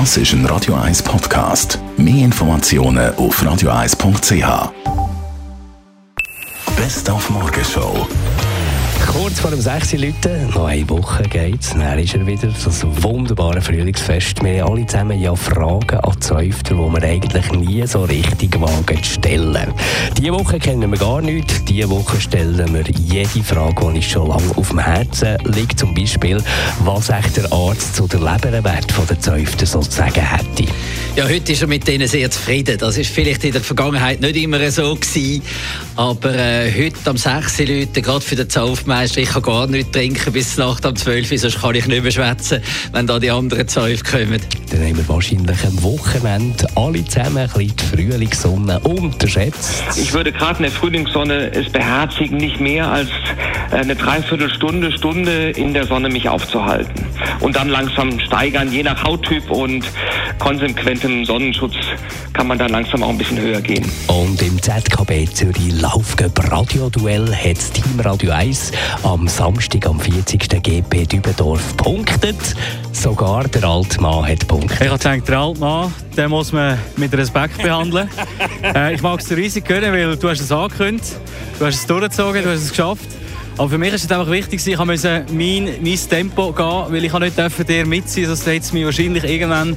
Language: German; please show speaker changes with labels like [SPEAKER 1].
[SPEAKER 1] Das ist ein Radio 1 Podcast. Mehr Informationen auf radio1.ch. Best auf Morgenshow.
[SPEAKER 2] Kurz vor dem 6 Leute, noch eine Woche geht's, dann ist er wieder das wunderbare Frühlingsfest. Wir haben alle zusammen ja Fragen an die Zäufter, die wir eigentlich nie so richtig wagen zu stellen. Diese Woche kennen wir gar nichts, diese Woche stellen wir jede Frage, die uns schon lange auf dem Herzen liegt. Zum Beispiel, was der Arzt zu der Leberwert der Zäufter sozusagen hätte.
[SPEAKER 3] Ja, heute ist er mit denen sehr zufrieden. Das ist vielleicht in der Vergangenheit nicht immer so gewesen. Aber äh, heute am 6 Leute, gerade für den Zaufmeister, ich kann gar nicht trinken bis Nacht um 12 Uhr, sonst kann ich nicht mehr schwätzen, wenn da die anderen Zauf kommen.
[SPEAKER 2] Dann haben wir wahrscheinlich am Wochenende alle zusammen ein bisschen die Frühlingssonne unterschätzt.
[SPEAKER 4] Ich würde gerade in der Frühlingssonne es beherzigen, nicht mehr als eine Dreiviertelstunde, Stunde in der Sonne mich aufzuhalten. Und dann langsam steigern, je nach Hauttyp und konsequentem Sonnenschutz kann man dann langsam auch ein bisschen höher gehen.
[SPEAKER 2] Und im ZKB Zürich Laufgeb Radioduell hat das Team Radio 1 am Samstag, am 40. GP Dübendorf punktet. Sogar der alte Mann hat punktet.
[SPEAKER 5] Ich habe gedacht, der alte Mann, den muss man mit Respekt behandeln. äh, ich mag es dir riesig gönnen, weil du hast es angekündigt, du hast es durchgezogen, du hast es geschafft. Aber für mich ist es einfach wichtig, ich musste mein, mein Tempo gehen, weil ich nicht dürfen dir mitziehen, sonst hätte es mich wahrscheinlich irgendwann